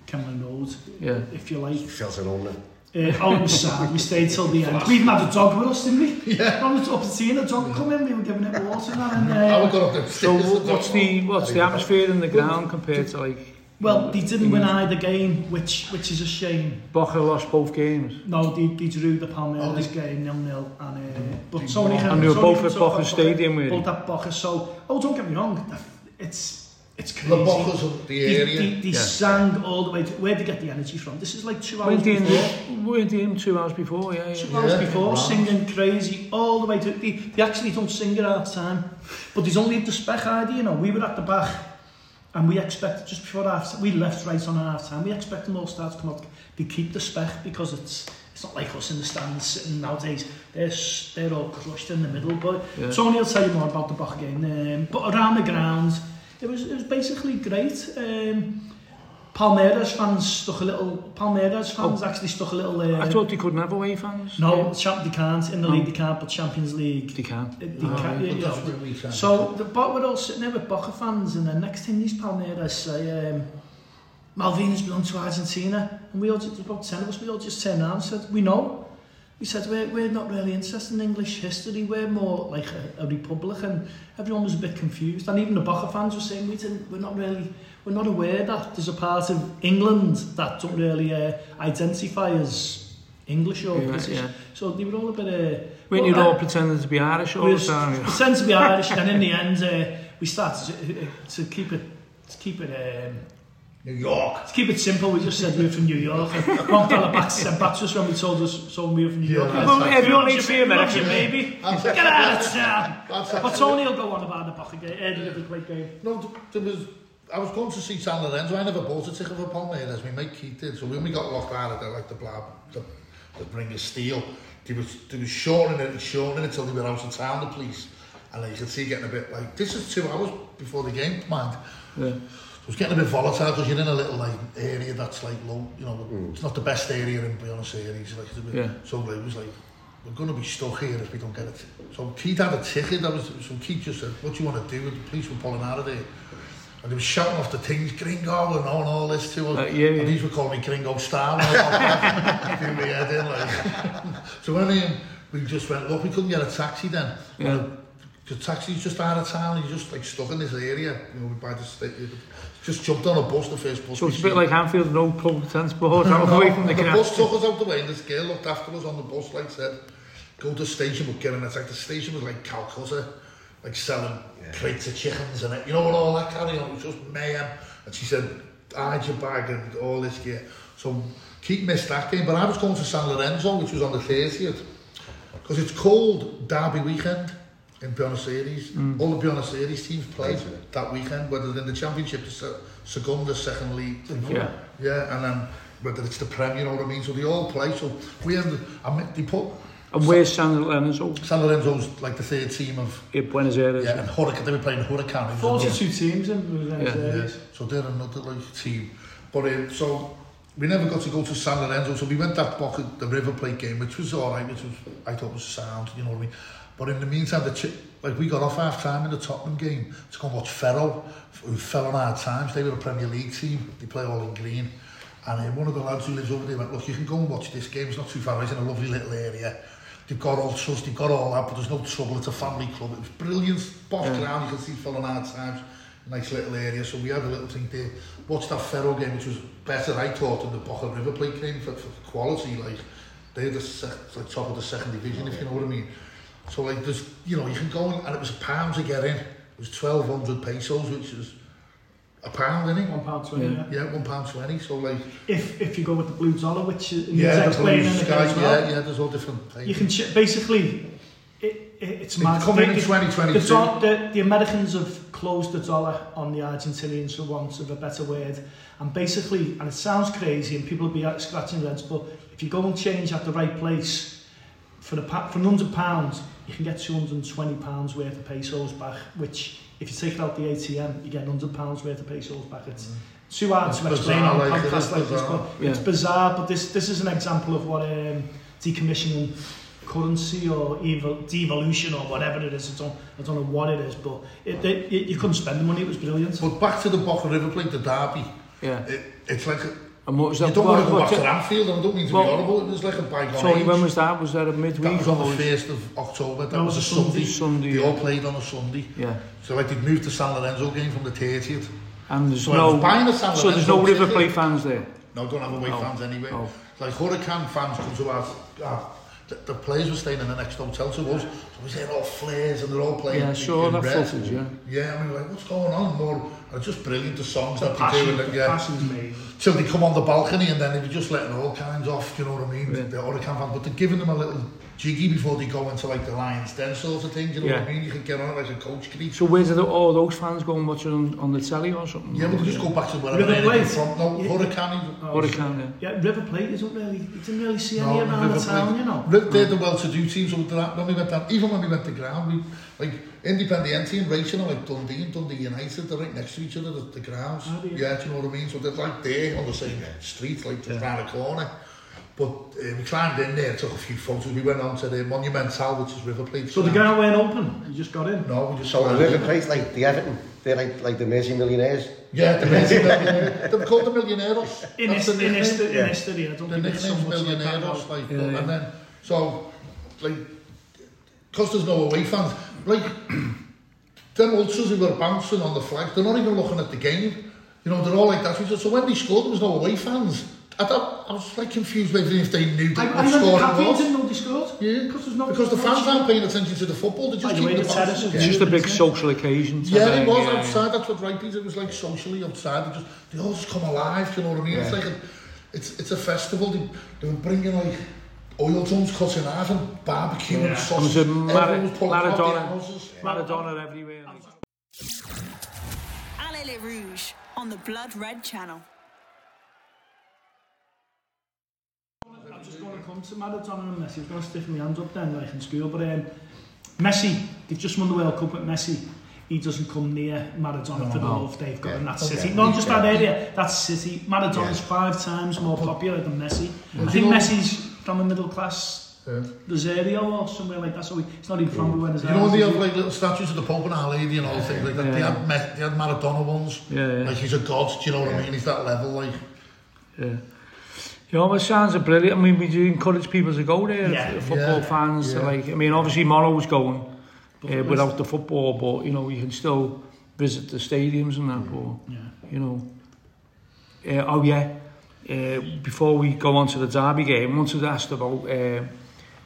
Kemlyn Road, Yeah. if you like. Feels it on there. uh, on Sam, we stayed till the end. We even had a dog with us, didn't we? Yeah. On the top of the scene, a dog yeah. come in, we were giving it water and that. And, uh, would got up So what's the, what's the atmosphere in the ground compared to like... Well, they didn't win mm. either game, which which is a shame. Boca lost both games. No, they, they drew the Palmeiras oh, game 0-0. And, uh, but Sony And we were both at Boca Stadium, really. Both at Boca, so... Oh, don't get me wrong, it's it's crazy. The Bochers of the They, area. they, they Yeah. sang all the way to, where'd they get the energy from? This is like two hours Weren't they in, before. weren't they in two hours before? Yeah, Two yeah. hours Yeah. before, Wow. singing crazy all the way to. They, they actually don't sing at half time, but there's only at the spec idea, you know. We were at the back and we expected just before half we left right on half time. We expect them all start to come out. They keep the spec because it's it's not like us in the stands sitting nowadays. They're they're all crushed in the middle. But Yeah. Tony will tell you more about the Bach game. Um, but around the ground, it was, it was basically great. Um, Palmeiras fans stuck a little. Palmeiras oh. fans oh. actually stuck a little. Uh, I thought they couldn't have away fans. No, yeah. champ, they can't in the no. league. They can't, but Champions League they can. They oh, can't, Right. Yeah, yeah. So the but we're all sitting there with Boca fans, and the next thing these Palmeiras say, um, Malvinas belong to Argentina, and we all just about ten of us, we all just turned around and said, we know. We said we're, we're not really interested in English history. We're more like a, a republic, and everyone was a bit confused. And even the Boca fans were saying we didn't. We're not really. We're not aware that there's a part of England that don't really uh, identify as English or Yeah, British. yeah. So they were all a bit. Uh, you well, all uh, pretending to be Irish all the time? pretend to be Irish, and in the end, uh, we started to, to keep it to keep it um, New York. to keep it simple. We just said we were from New York. And one fella back said back to us when we told us so we were from New York. Yeah, Well, that's everyone loves needs to be loves you, American. baby. Get out of town. But it. Tony will go on about the Boca game. Uh, the Liverpool game. No, there was. I was going to see San Lorenzo. I never bought a ticket for Palmeiras. My mate Keith did. So when we got locked out of there, like the blab, the, the bring of steel, they was they was shortening it and shortening it till they were out of town. The police, and like, you could see getting a bit like this is two hours before the game, mind. Yeah. So it's getting a bit volatile because you're in a little like area that's like low, you know, it's not the best area in Buenos Aires. Like, it's a bit, Yeah. So it was like, we're going to be stuck here if we don't get it. So Keith had a ticket. That was so Keith just said, "What do you want to do?" And the police were pulling out of there, and they were shouting off the things, "Gringo" and all, and all this to us. Uh, yeah, yeah. And these were calling me Gringo Star. when I was doing my head in, like. so when um, we just went, look, we couldn't get a taxi then. Yeah. And the taxi's just out of town. He's just like stuck in this area, you know, by the state. Just jumped on a bus, the first bus. So it's a bit seen. like Anfield, no public transport, out away from the the bus took us out the way and this girl looked after us on the bus like said go to the station but get in it's like the station was like Calcutta like selling crates of chickens and it, you know, and all that carry on. It was just mayhem. And she said, hide your bag and all this gear. So keep missed that game. But I was going to San Lorenzo, which was on the 30th. Because it's called Derby Weekend in Buenos Aires. Mm. All the Buenos Aires teams played that weekend, whether they're in the Championship, the se- Segunda, second league. Yeah. Yeah, and then whether it's the Premier, you know what I mean? So they all play. So we ended, I mean, they put And where's San Lorenzo? San Lorenzo's like the third team of In Buenos Aires. yeah, and Hurricane. They were playing Hurricane. It was 42 teams in Buenos Yeah. Aires. Yeah, so they're another like team. But um, so we never got to go to San Lorenzo, so we went that block at the River Plate game, which was all right, which was I thought was sound, you know what I mean. But in the meantime, the chi- like we got off half time in the Tottenham game to come watch Ferro, who fell on hard times. They were a Premier League team. They play all in green. And uh, one of the lads who lives over there went, look, you can go and watch this game. It's not too far. It's in a lovely little area. They've got all trust, they've got all that, but there's no trouble. It's a family club. It was brilliant. Boss yeah. ground, you can see fell on hard times. Nice little area. So we had a little thing there. Watched that Ferro game, which was better, I thought, than the Bochum River Plate game for, for quality. Like, they're the, se- like top of the second division, if you know what I mean. So, like, there's, you know, you can go in, and it was a pound to get in. It was 1,200 pesos, which is a pound, isn't it? One pound twenty. Yeah. Yeah. Yeah, one pound twenty. So, like, If if you go with the blue dollar, which is yeah, the blue sky, as well, yeah, yeah, there's all different things. you can ch- basically. It, it, it's mad. come in in The- 2022. The, the, the Americans have closed the dollar on the Argentinians, for want of a better word. And basically, and it sounds crazy, and people will be scratching their heads, but if you go and change at the right place, for the for hundred pounds, you can get two hundred and twenty pounds worth of pesos back. Which, if you take it out the ATM, you get hundred pounds worth of pesos back. It's too hard It's to explain bizarre, on a like, it podcast like this, but Yeah. it's bizarre. But this this is an example of what um, decommissioning currency or evol- devolution or whatever it is. I don't, I don't know what it is, but it, it, you you couldn't spend the money. It was brilliant. But back to the Boca River Plate, the derby. Yeah. It, it's like, a, And what was you that? don't want to go what- back to what- Anfield, and I don't mean to Well, be horrible, it was like a bygone Sorry, age. when was that? Was that a That midweek? was on or the was- 1st of October, that, That was, was a a Sunday. Sunday. Sunday, They yeah. all played on a Sunday. Yeah. So like they'd moved to San Lorenzo game from the 30th. And there's So I was no. buying a San So there's Lorenzo no River ticket. Plate fans there. No, don't have away Oh. fans anyway. Oh. Like Hurricane fans come to our, our the, the players were staying in the next hotel to us. So we saying all flares and they're all playing. Yeah, I in- saw in that red. footage, yeah. Yeah, I mean, like, what's going on? More, and it's just brilliant, the songs The that they do. passion, And, the the- yeah. passion's amazing. So they come on the balcony and then they were just letting all kinds off, you know what I mean? Yeah. The Hurricane fans, but they're giving them a little jiggy before they go into like the Lions Den sort of thing, you know what I mean? You can get on it like a coach creep. So where's did all those fans go and watch it on, on the telly or something? Yeah, but they just go back to wherever River they're Plate. from. No, Yeah. Hurricane. Hurricane, oh, Yeah, River Plate isn't really. You didn't really see any around River the town, Plate. you know. They're the well-to-do teams. So that, when we went down, even when we went to ground, we like Independiente and Racing are like Dundee and Dundee United. They're right next to each other. The, the grounds. Oh, yeah. yeah, do you know what I mean? So they're right there on the same street, like just round the corner. But uh, we climbed in there, took a few photos. We went on to the Monumental, which is River Plate. So the ground weren't open. You just got in. No, we just So the climbed River. Plate, like the Everton, they're like, like the Mersey Millionaires. Yeah, the Millionaires. They're called the Millionaires. In Yeah. history, I don't the think it's so much like that. Like, Yeah, yeah. and then, so, like, because there's no away fans, like, them ultras who were bouncing on the flag, they're not even looking at the game. You know, they're all like that. So when they scored, there was no away fans. I, thought, I was like confused maybe if they knew I, that I what remember score the it didn't know they scored. Yeah, Because there's no because the fans aren't paying attention to the football, they're just By the way, the the terrace It's just a big social occasion. Yeah, type it was yeah, outside. That's what right is. It was like socially outside. They just they all just come alive. You know what I mean? It's like a, it's it's a festival. They, they were bringing like oil drums cut in half and barbecue Yeah. and It was sausage. a Mar- Everyone was pulling out the Maradona, houses. Maradona everywhere. Allez les Rouges on the Blood Red channel. I'm just going to come to Maradona and Messi. I was going to stiffen my hands up then, like in school. But um, Messi, they've just won the World Cup with Messi. He doesn't come near Maradona for the no. love they've got Yeah. in that Okay. city. Not just that Yeah. area, that city. Maradona's five times more popular than Messi. I think know- Messi's from a middle class Yeah. Rosario or somewhere like that. So it's not even from Buenos You know they have like little statues of the Pope and Our Lady and all things like that. They Yeah. had Me- they had Maradona ones. Yeah, yeah. Like he's a god. Do you know what I mean? He's that level. Like Yeah. You know, it sounds brilliant. I mean, we do encourage people to go there, Yeah. football Yeah. fans. Yeah. like, I mean, obviously Mono's going uh, without the football, but you know, you can still visit the stadiums and that. But Yeah. you know, uh, oh yeah. Uh, before we go on to the derby game, I wanted to ask about. Uh,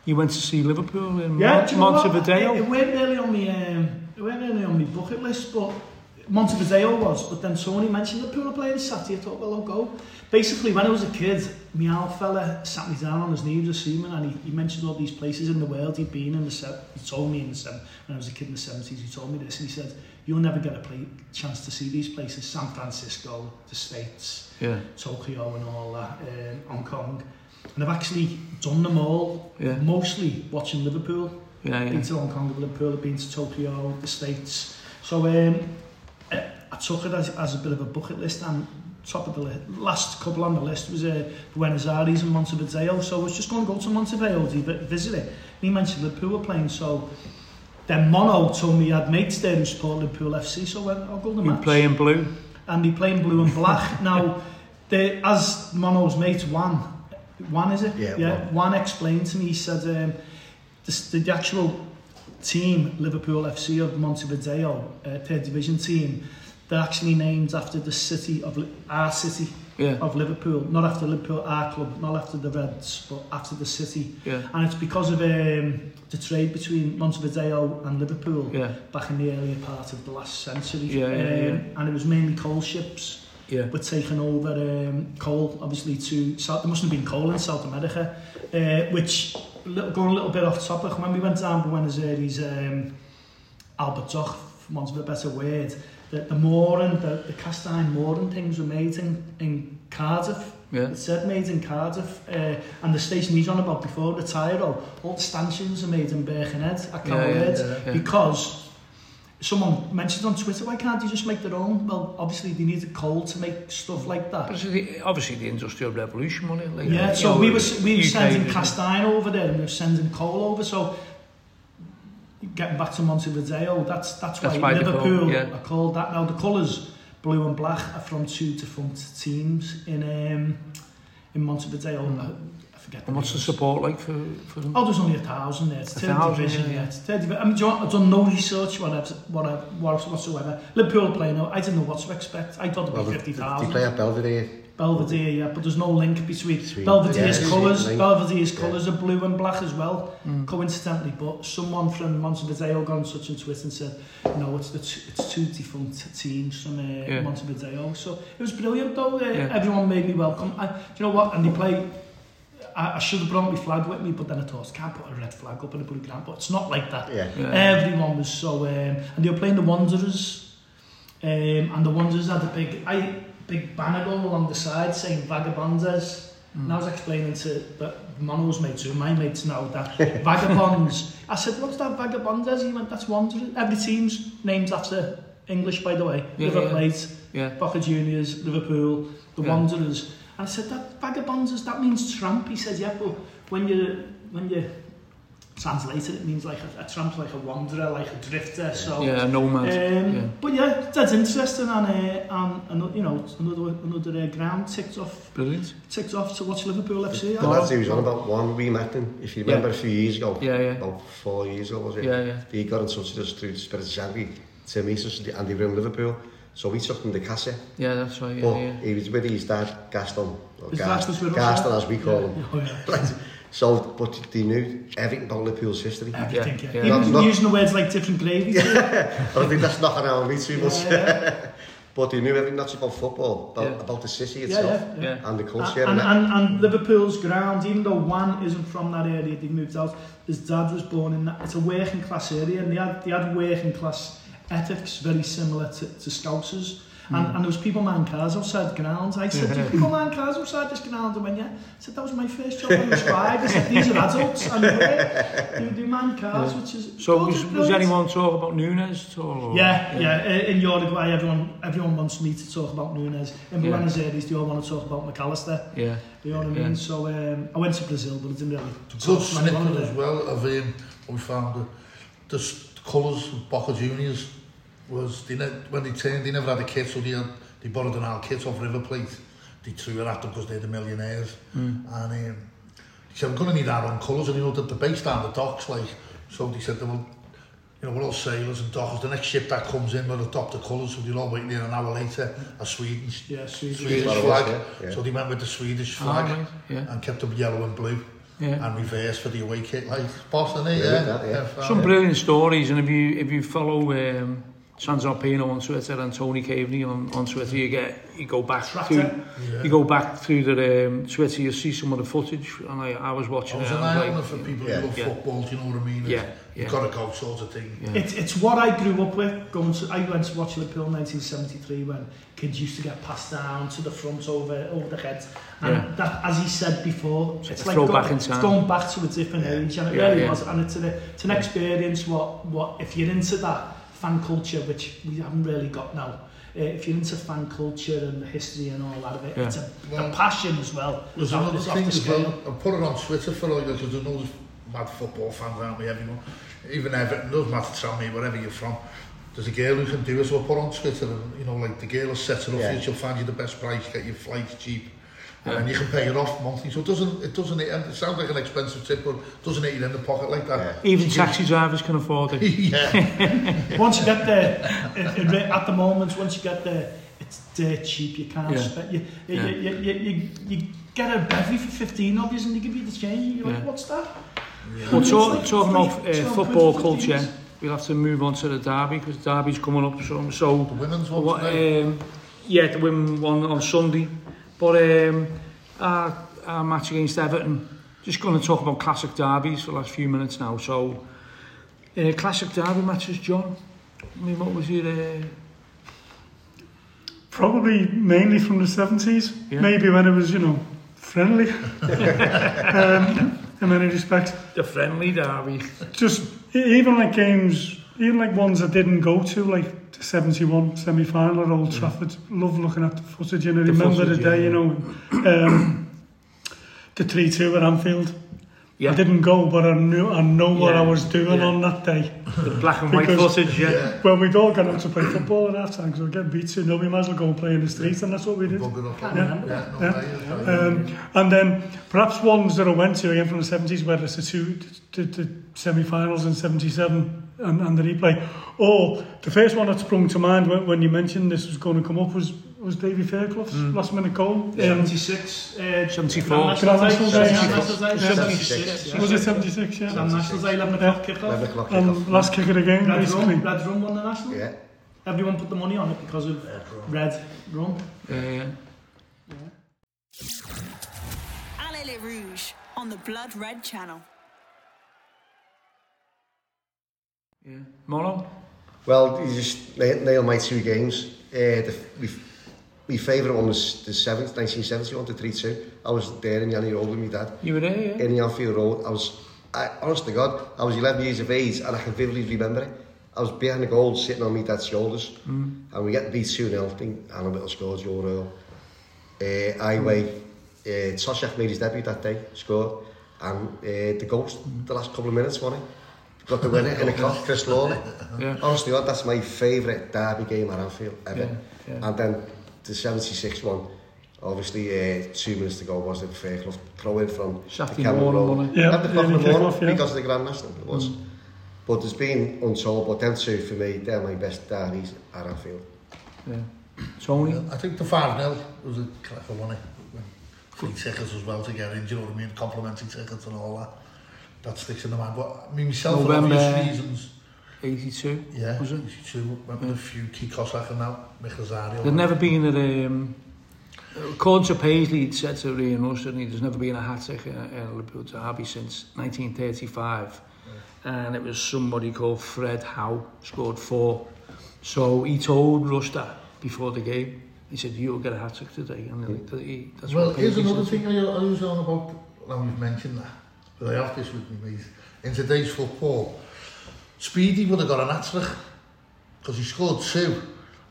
you went to see Liverpool in Yeah, Mon- you know? Montevideo. It, it weren't really on my um, it weren't really on my bucket list, but Montevideo was. But then Tony mentioned the pool playing Saturday. I thought, well, I'll go. Basically, when I was a kid, my old fella sat me down on his knee, was a seaman, and he, he mentioned all these places in the world he'd been in. The se- he told me in the se- when I was a kid in the 70s, he told me this, and he said, you'll never get a play, chance to see these places. San Francisco, the States, Yeah. Tokyo and all that, um, Hong Kong. And I've actually done them all, Yeah. mostly watching Liverpool. Yeah, Been to Hong Kong, Liverpool, I've been to Tokyo, the States. So um, I, I took it as, as a bit of a bucket list and top of the list, last couple on the list was uh, Buenos Aires and Montevideo. So I was just going to go to Montevideo to visit it. And he mentioned Liverpool were playing, so then Mono told me had mates there who support Liverpool FC, so I went, I'll go to the You match play in blue. and Andy Plain blue and black. now, they, as Mono's mate, Juan, Juan is it? Yeah, yeah Juan. Juan explained to me, he said, um, the, the actual team, Liverpool FC of Montevideo, uh, third division team, they're actually named after the city of our city Yeah. of Liverpool, not after Liverpool our club, not after the Reds, but after the city. Yeah. And it's because of um, the trade between Montevideo and Liverpool Yeah. back in the earlier part of the last century. Yeah, yeah, yeah. Um, And it was mainly coal ships Yeah. were taking over um, coal, obviously, to South, there must have been coal in South America, uh, which, little, going a little bit off topic, when we went down to Buenos Aires, um, Albert Doch, for want of a better word, the, the more and the, the cast iron more things were made in, in Cardiff. Yeah. Said made in Cardiff. Uh, and the station he's on about before, the Tyrol, all the stanchions are made in Birkenhead at Cowhead. Yeah, yeah, yeah, yeah. Because someone mentioned on Twitter, why can't you just make their own? Well, obviously they needed coal to make stuff like that. But the, obviously the Industrial Revolution, wasn't it? Like, yeah, so we were, we were UK sending cast iron over there and we were sending coal over. So getting back to Montevideo, that's that's, that's why, why Liverpool call, yeah. are called that. Now the colours, blue and black, are from two defunct teams in um, in Montevideo. Mm forget. And what's the support like for, for them? Oh, there's only a thousand there. It's a thousand, division, yeah. yeah. Third division. I mean, do you know, I've done no research whatever, whatever, whatsoever. Liverpool play now, I didn't know what to expect. I thought about well, 50,000. They play at Belvedere. Belvedere, yeah, but there's no link between Sweet. Belvedere's yeah, colours. Belvedere's yeah. colours are blue and black as well, mm. coincidentally. But someone from Montevideo got on such on Twitter and said, "No, it's the t- it's two defunct teams from uh, yeah. Montevideo." So it was brilliant, though. Uh, yeah. Everyone made me welcome. I, do you know what? And they play I, I should have brought my flag with me, but then I thought, I can't put a red flag up in a blue ground. But it's not like that. Yeah. Yeah. Everyone was so, um, and they were playing the Wanderers, um, and the Wanderers had a big, I, big banner going along the side saying Vagabondes. And I was explaining to the Mono's mates, who my mates now, that Vagabonds. I said, what's that Vagabondes? He went, that's Wanderers. Every team's named after English, by the way. Yeah, River yeah. Plate, Yeah. Boca Juniors, Liverpool, the Yeah. Wanderers. I said, that vagabonds, does that means tramp? He says, yeah, but when you, when you translate it, it means like a, a tramp, like a wanderer, like a drifter, so... Yeah, a nomad. Um, yeah. But yeah, that's interesting, and, uh, and, and you know, another, another uh, ground ticked off. Brilliant. Ticked off to watch Liverpool FC. The lads he was on about one, we met him, if you remember yeah. a few years ago. Yeah, yeah. About four years ago, was it? Yeah, yeah. He got in touch with us through Spirit Zagri, Tim Easton, and they were in Liverpool. So we took him to Casa. Yeah, that's right. Yeah, but yeah. he was with his dad, Gaston. Or Gaston, Gaston, Gaston as we call yeah. him. Oh, yeah. so, but they knew everything about Liverpool's history. Everything, yeah. yeah. yeah. Even not, using the words like different gravy. Yeah. I think that's not around me too much. Yeah, yeah. but they knew everything that's about football, about, yeah. about the city itself yeah, yeah, yeah. and the culture. And, and, and, and Liverpool's ground, even though Wan isn't from that area, they moved out, his dad was born in that, it's a working class area and they had, they had working class ethics very similar to, to scousers. And, mm. and there was people man cars outside the ground. I said, do people man cars outside this ground? And went, yeah. I said, that was my first job on the scribe. I said, these are adults. And they do, do man cars, yeah. which is... So was, brilliant. was anyone talk about Nunes at all? Or? Yeah, yeah. yeah. In Uruguay, everyone everyone wants me to talk about Nunes. In yeah. Buenos Aires, they all want to talk about McAllister. Yeah. You know what I mean? Yeah. So um, I went to Brazil, but it didn't really... Good snippet as well of um, we found the, the colours of Boca Juniors was they ne when they turned they never had a kit so they had, they borrowed an old kit off River Plate they threw it at them because they're the millionaires and um, he said we're going to need our own colours and you know that the base down the docks like so they said they will you know, we're all sailors and dockers. The next ship that comes in will adopt the colours, so they're all waiting there an hour later, a Swedish, Yeah, Swedish. Swedish Well, flag. was, yeah, yeah. So they went with the Swedish Ah, flag right, yeah. and kept them yellow and blue. Yeah. and reverse for the away kick like boss, isn't it? Yeah, Yeah, that, yeah. Some brilliant stories, and if you if you follow um, Transalpino on Twitter and Tony Caveney on, on Twitter. You get you go back through yeah. you go back through the um, Twitter. You see some of the footage, and I, I was watching. Oh, I was it, an eye like, for people yeah. who love yeah. football. Do you know what I mean? Yeah, yeah. You've got to go sort of thing. Yeah. It's it's what I grew up with. Going to I went to watch Liverpool in 1973 when kids used to get passed down to the front over over the heads, and yeah. that as he said before, it's, it's like going, back in time. it's going back to a different yeah. age, and it yeah, really yeah. was. And it's an, it's an experience. What what if you're into that? fan culture, which we haven't really got now. Uh, if you're into fan culture and the history and all that of it, yeah. it's a, well, a passion as well. There's off, another thing as well, I put it on Twitter for all you because I know there's mad football fans, aren't we, everyone? Even Everton doesn't matter to me, wherever you're from. There's a girl who can do it, so I put on Twitter, and, you know, like, the girl has set it up yeah. for you, she'll find you the best price, get your flights cheap, Yeah. And then you can pay it off monthly. So it doesn't, it doesn't, it sounds like an expensive tip, but it doesn't hit you in the pocket like that. even taxi drivers can afford it. yeah. once you get there, it, it, at the moment, once you get there, it's dirt cheap. You can't Yeah. spend. You, you, Yeah. you, you, you, you get a bevy for 15 of you and they give you the change. And you're like, Yeah. what's that? Well, It's talk, like talking about three- uh, football culture, we'll have to move on to the derby because derby's coming up. So, so The women's one what, um, yeah, the women one on Sunday. But um, our, our match against Everton, just going to talk about classic derbies for the last few minutes now. So, in uh, classic derby matches, John. I mean, what was your? Uh, Probably mainly from the 70s, Yeah. maybe when it was, you know, friendly um, in many respects. the friendly derby. Just even like games, even like ones I didn't go to, like the 71 semi final at Old Trafford. Love looking at the footage and I The remember footage, the day, yeah. you know, um, the 3 2 at Anfield. Yeah, I didn't go, but I knew I know what Yeah, I was doing yeah. on that day. the black and white footage. Yeah, Well, we'd all gone out to play football at half time because we get beat 2 no, we might as well go and play in the streets, and that's what we did. Bugger up. Can't Yeah, yeah, Yeah. yeah, yeah. Um, and then perhaps ones that I went to again from the 70s, whether it's the two the, the semi-finals in 77 and, and the replay. Or the first one that sprung to mind when, when you mentioned this was going to come up was was Davy Fairclough's last minute goal. Um, 76, uh, 74. National Day. National Day. 76, was it 76? Yeah. Sam National Day, 11 o'clock kick 11 o'clock And kickoff. last kick of the game, Red basically. Rum, Red Rum won the National. Yeah. Everyone put the money on it because of Red Rum. yeah, yeah. Allez les Rouges on the Blood Red channel. Yeah. Mono. Well, you just na- nailed my two games. Uh, the, my, my favourite one was the 7th, 1971 to 3-2. I was there in Annie Road with my dad. You were there, yeah. in the Anfield Road. I was, I, honest to God, I was 11 years of age and I can vividly remember it. I was behind the goal, sitting on my dad's shoulders, Mm. and we get beat 2 0. I think Alan Whittle scored, Joe Royle. Uh, Heighway, uh, Toshack made his debut that day, scored, and uh, the ghost, the last couple of minutes, won it. got the winner in a cock, Chris Lawley. Yeah. Honestly, God, that's my favourite derby game at Anfield ever. Yeah, yeah. And then the 76 one, obviously uh, two minutes to go was the fair club throw in from Shafty the camera roll. Yeah, at the clock in the morning off, yeah. because of the Grand National it was. Mm. But there's been untold, but them two for me, they're my best derbies at Anfield. Yeah. Tony? I think the 5-0 was a cracker, wasn't it? Free tickets as well to get in, do you know what I mean? Complimenting tickets and all that that sticks in the mind. But I mean, myself November, for obvious reasons. 82, yeah, was it? 82, went with yeah. a few key Cossack and now Michelzari. There'd never been a... Um, according to Paisley, he'd said to Ian Rustin, there's never been a hat-trick in, in Liverpool derby since 1935. Yeah. And it was somebody called Fred Howe, scored four. So he told Ruster before the game, he said, you'll get a hat-trick today. And he, that's well, here's another thing I, I was on about, now we've mentioned that but I have this with me, mate. In today's football, Speedy would have got an hat-trick because he scored two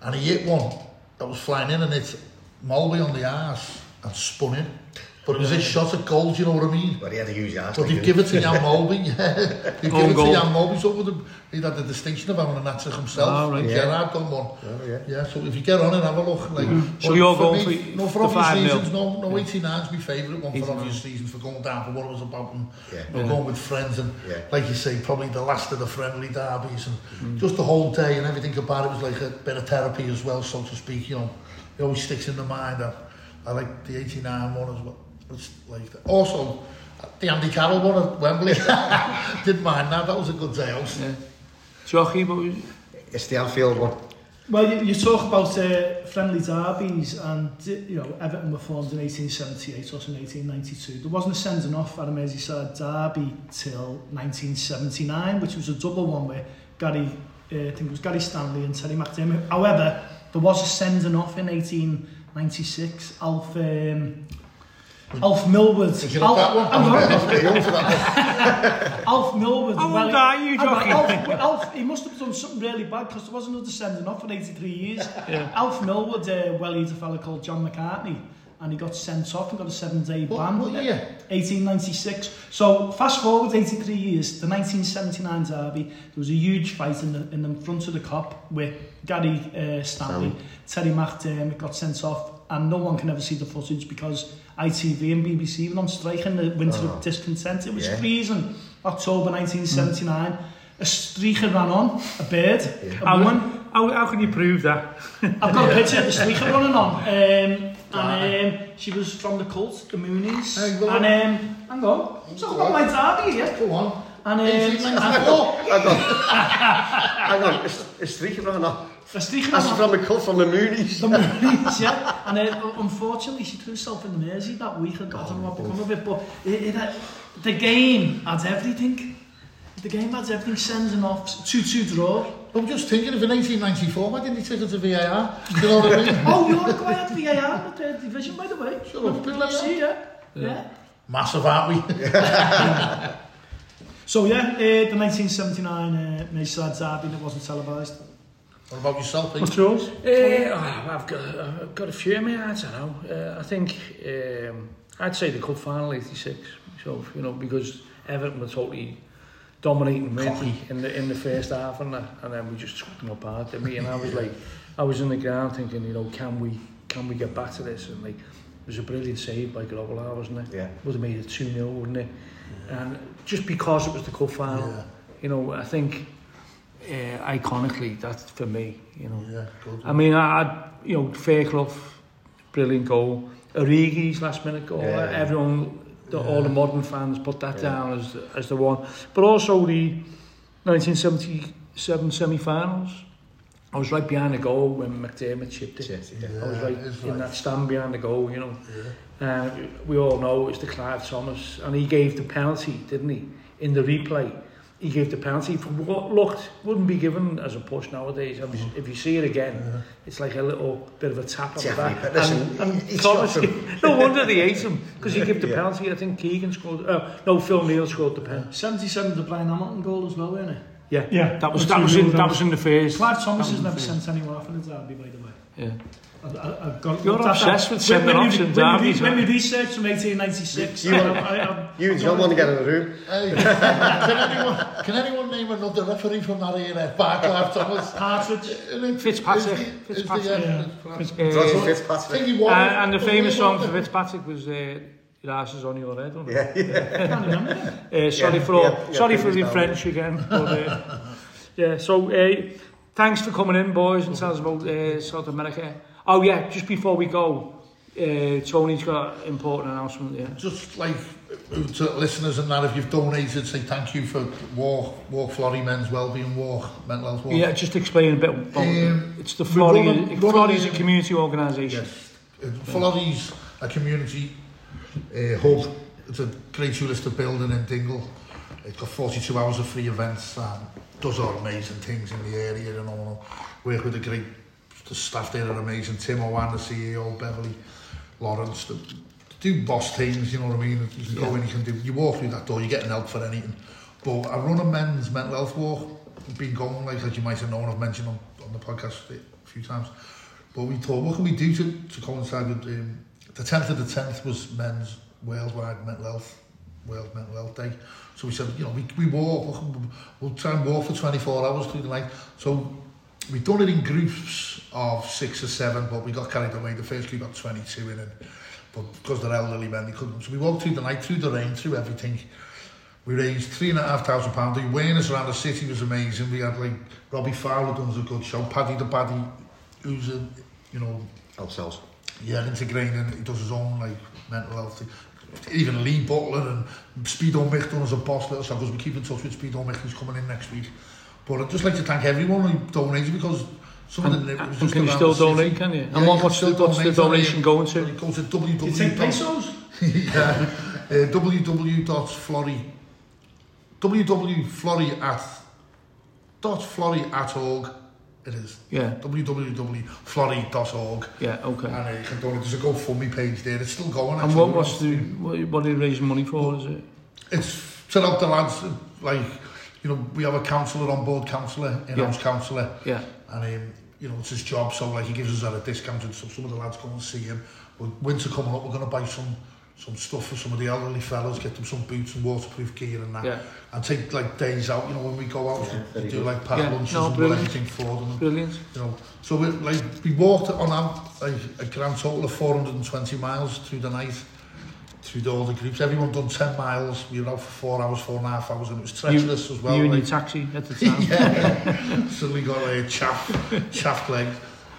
and he hit one that was flying in and hit Mulvey on the arse and spun in. But it was his shot at goal, do you know what I mean? But he had a huge ass. But like, you give it to Jan Molby, yeah. You give Own it to goal. Jan Molby, so would have, he'd had the distinction of having an hat-trick himself. Ah, right. And Yeah. Gerrard done one. Oh, yeah. Yeah, so if you get on and have a look, like, So but you're for me, for- no, for the obvious 5-0? reasons, no, no, 89's my favourite one for obvious reasons for going down for what it was about and Yeah. you know, going with friends and Yeah. like you say, probably the last of the friendly derbies and just the whole day and everything about it was like a bit of therapy as well, so to speak. You know, it always sticks in the mind. I, I like the 89 one as well. was like that. Also, the Andy Carroll one at Wembley. Didn't mind that, that was a good day out. Yeah. Jockey, what was... It's the Anfield one. Well, you, you talk about uh, friendly derbies and, uh, you know, Everton were formed in 1878, also in 1892. There wasn't a sending off at a Merseyside derby till 1979, which was a double one where Gary, uh, I think it was Gary Stanley and Terry McDermott. However, there was a sending off in 1896. Alf um, Alf Milward. Did you like that one? Hang on. I was a bit young for that Alf Milward. How old are you, hang Jockey? Alf, Alf, he must have done something really bad because there wasn't another sending off for 83 years. Yeah. Alf Milward, uh, well, he's a fella called John McCartney, and he got sent off and got a seven-day ban. what year? 1896. So fast forward 83 years, the 1979 derby, there was a huge fight in the in the front of the Kop with Gary uh, Stanley, Terry McDermott got sent off, and no one can ever see the footage because ITV and BBC were on strike in the winter oh. of discontent. It was yeah. freezing October 1979. Mm. A streaker ran on, a bird, yeah. a woman. How, how can you prove that? I've got a picture of the streaker running on. Um, ah. and um, she was from the cult, the Moonies. Hang on. And, um, hang on. Talk about my dad here. Go on. And, um, hang on. hang on. Hang on. Is, is streaker ran on? From a cut from the Moonies. The Moonies, yeah. And uh, unfortunately, she threw herself in the Mersey that week. I don't know what become of it, but it, it, had- the game had everything. The game had everything, sending off, 2-2 draw. I'm just thinking of in 1894, why didn't he take it to VAR? You know what I mean? Oh, you're quiet VAR with the division, by the way. Good Billy, see yeah. Yeah. Massive, aren't we? So yeah, uh, the 1979 uh, Merseyside derby that wasn't televised. What about yourself, Pete? What's yours? Uh, oh, I've got I've got a few. I mean, I don't know. Uh, I think um, I'd say the cup final '86. So you know because Everton were totally dominating really in the in the first half and that, and then we just took them apart. I mean, and I was like, I was in the ground thinking, you know, can we can we get back to this? And like, it was a brilliant save by Grobbelaar, wasn't it? Yeah. Would have made it two 0 wouldn't it? And just because it was the cup final, Yeah. you know, I think uh, iconically that's for me. You know. Yeah, good. I mean, I, I you know, Fairclough, brilliant goal. Origi's last minute goal. Yeah. Everyone, the, all the modern fans put that down as as the one. But also the 1977 semi-finals. I was right behind the goal when McDermott chipped it. Yes, yeah. I was right in right. that stand behind the goal, you know. Uh, we all know it's the Clive Thomas, and he gave the penalty, didn't he? In the replay, he gave the penalty for what looked wouldn't be given as a push nowadays. I mean, mm. if you see it again, yeah. it's like a little bit of a tap on the back. But listen, and he Thomas, no wonder they ate him because he gave the yeah. penalty. I think Keegan scored. Uh, no, Phil Neal scored the pen. 77 the Brian Hamilton goal as well, weren't it? Yeah, yeah. That was that was, in, that was in the face. Clive Thomas has never sent anyone off in a derby, by the way. Yeah. I, I, I've got, You're looked at obsessed that. with sending When we- offs in when we- derbies, When we aren't you? researched from 1896, You I, want- I, I, You and John want to get in the room. Hey, can, anyone, can anyone name another referee from that era? Barclay Thomas. Partridge. Fitzpatrick. Is the- Fitzpatrick. Uh, Fitzpatrick. think and, and the famous song for the- Fitzpatrick was uh, Your ass is on your head, wasn't it? Yeah, yeah. I can't remember it. Uh, sorry Yeah, for all, yeah, yeah, for the down. French again. But, uh, yeah, so uh, thanks for coming in, boys, and tell us about uh, South America. Oh yeah, just before we go, uh, Tony's got an important announcement. Yeah. Just like to listeners and that, if you've donated, say thank you for Walk, Walk Florrie Men's Wellbeing Walk, Mental Health Walk. Yeah, just explain a bit about Um, It's the Florrie, running- running Florrie's a community organisation. Yes. Uh, Florrie's a community uh, hub. It's a great touristic building in Dingle. It's got 42 hours of free events and does all amazing things in the area. You know, work with the great the staff there are amazing. Tim Owen, the CEO, Beverly Lawrence, the, do boss things, you know what I mean? You can go in, you can do, you walk through that door, you're getting help for anything. But I run a men's mental health walk. I've been going, like, as you might have known, I've mentioned on, on the podcast a few times. But we thought, what can we do to, to coincide with um, the 10th of the 10th was men's worldwide mental health, World Mental Health Day. So we said, you know, we, we walk, we'll, we'll try and walk for 24 hours through the night. So we've done it in groups of six or seven, but we got carried away. The first group got 22 in it. But because they're elderly men, they couldn't. So we walked through the night, through the rain, through everything. We raised three and a half thousand pounds. The awareness around the city was amazing. We had like Robbie Fowler done a good show. Paddy the Paddy, who's a, you know, Ourselves. yeah, integrating. He does his own like mental health thing. even Lee Butler and Speedo Mick done us a boss little because we keep in touch with Speedo Mick who's coming in next week. But I'd just like to thank everyone who donated because some of And, the and just can you still the city. donate, can you? Yeah, and what, you what's, can the, what's the donation going to? It goes to www. Do you take pesos? yeah, uh, www.florrie www.florrie at dot florrie at org it is Yeah. www.florrie.org Yeah, okay. and uh, you can donate there's a GoFundMe page there it's still going And what what's the what, what are you raising money for? Is it? it's to help the lads like you know we have a counsellor on board counsellor in-house Yeah. counsellor Yeah. and um, you know it's his job so like he gives us at a discount and some, some of the lads go and see him but winter coming up we're going to buy some some stuff for some of the elderly fellas get them some boots and waterproof gear and that Yeah. and take like days out you know when we go out Yeah, we very do good. like pack Yeah, lunches no, and do brilliant. everything for them Brilliant. you know so we like we walked on a, like, a grand total of 420 miles through the night through all the groups everyone done 10 miles we were out for four hours four and a half hours and it was treacherous as well you and like, your taxi at the time. yeah. Suddenly got a uh, chaff, chaff leg.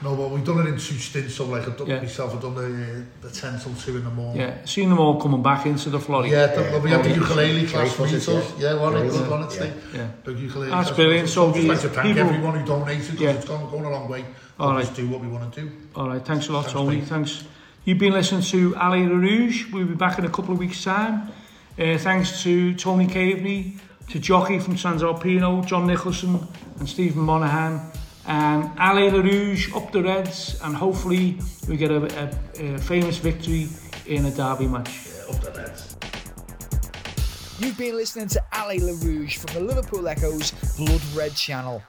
No, but we've done it in two stints. So like I've done Yeah. myself, I've done the, the 10 till 2 in the morning. Yeah, seeing them all coming back into the flooding. Yeah, the, Yeah. we had the Yeah. ukulele class was meet it, us. Yeah, what a Great. good one Yeah. it's like. Yeah. Big ukulele That's class brilliant. meet us. So I'd just like to thank people- everyone who donated because Yeah. it's gone, going a long way. All All right. Just do what we want to do. All right, thanks a lot, Thanks, Tony. mate. Thanks. You've been listening to Allez Les Rouges. We'll be back in a couple of weeks' time. Uh, thanks to Tony Caveney, to Jockey from Transalpino, John Nicolson, and Stephen Monaghan. And Allez Les Rouges up the Reds, and hopefully we get a, a, a famous victory in a derby match. Up the Reds. You've been listening to Allez Les Rouges from the Liverpool Echo's Blood Red channel.